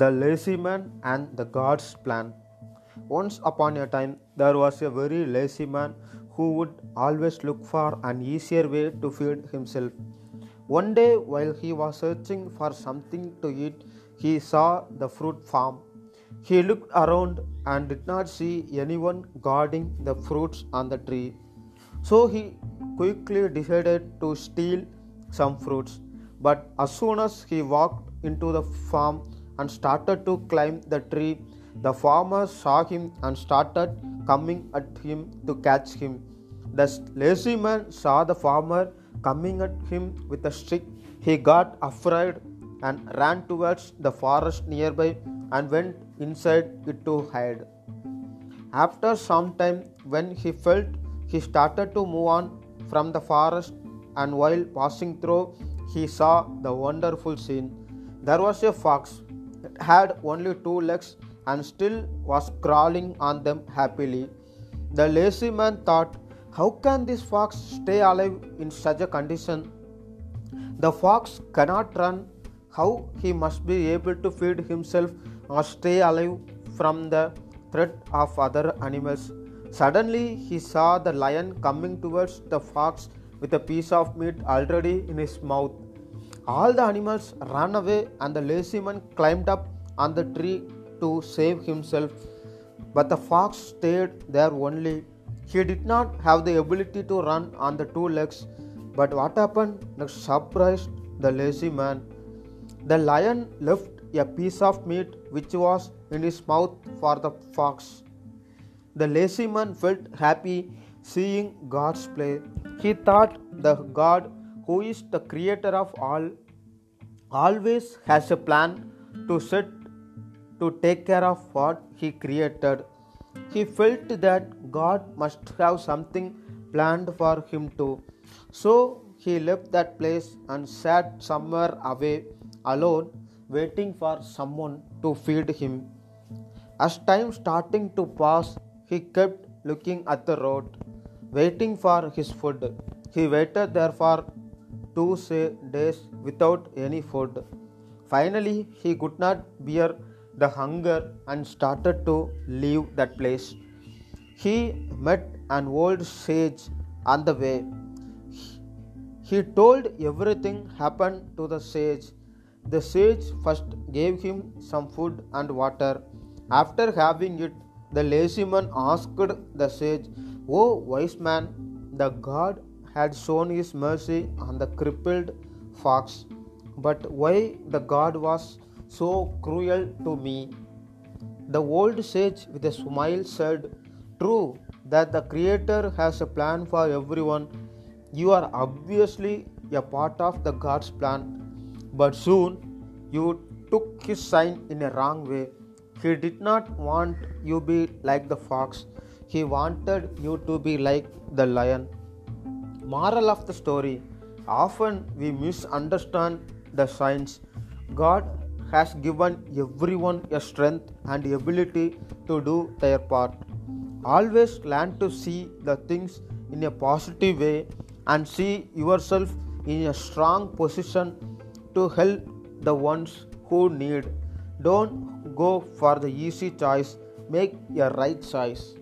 The Lazy Man and the God's Plan. Once upon a time, there was a very lazy man who would always look for an easier way to feed himself. One day, while he was searching for something to eat, he saw the fruit farm. He looked around and did not see anyone guarding the fruits on the tree. So he quickly decided to steal some fruits. But as soon as he walked into the farm and started to climb the tree, the farmer saw him and started coming at him to catch him. The lazy man saw the farmer coming at him with a stick. He got afraid and ran towards the forest nearby and went inside it to hide. After some time, when he felt he started to move on from the forest, and while passing through, he saw the wonderful scene. There was a fox. Had only two legs and still was crawling on them happily. The lazy man thought, How can this fox stay alive in such a condition? The fox cannot run. How he must be able to feed himself or stay alive from the threat of other animals. Suddenly, he saw the lion coming towards the fox with a piece of meat already in his mouth. All the animals ran away, and the lazy man climbed up on the tree to save himself. But the fox stayed there only. He did not have the ability to run on the two legs. But what happened surprised the lazy man. The lion left a piece of meat which was in his mouth for the fox. The lazy man felt happy seeing God's play. He thought the God who is the creator of all always has a plan to set to take care of what he created. He felt that God must have something planned for him too. So he left that place and sat somewhere away alone waiting for someone to feed him. As time starting to pass, he kept looking at the road, waiting for his food. He waited there for two days without any food. Finally, he could not bear the hunger and started to leave that place. He met an old sage on the way. He told everything happened to the sage the sage first gave him some food and water. After having it, the lazy man asked the sage, O wise man, the god had shown his mercy on the crippled fox, but why the god was so cruel to me? The old sage with a smile said, True that the Creator has a plan for everyone. You are obviously a part of the God's plan but soon you took his sign in a wrong way. He did not want you to be like the fox. He wanted you to be like the lion. Moral of the story Often we misunderstand the signs. God has given everyone a strength and ability to do their part. Always learn to see the things in a positive way and see yourself in a strong position to help the ones who need. Don't go for the easy choice, make a right choice.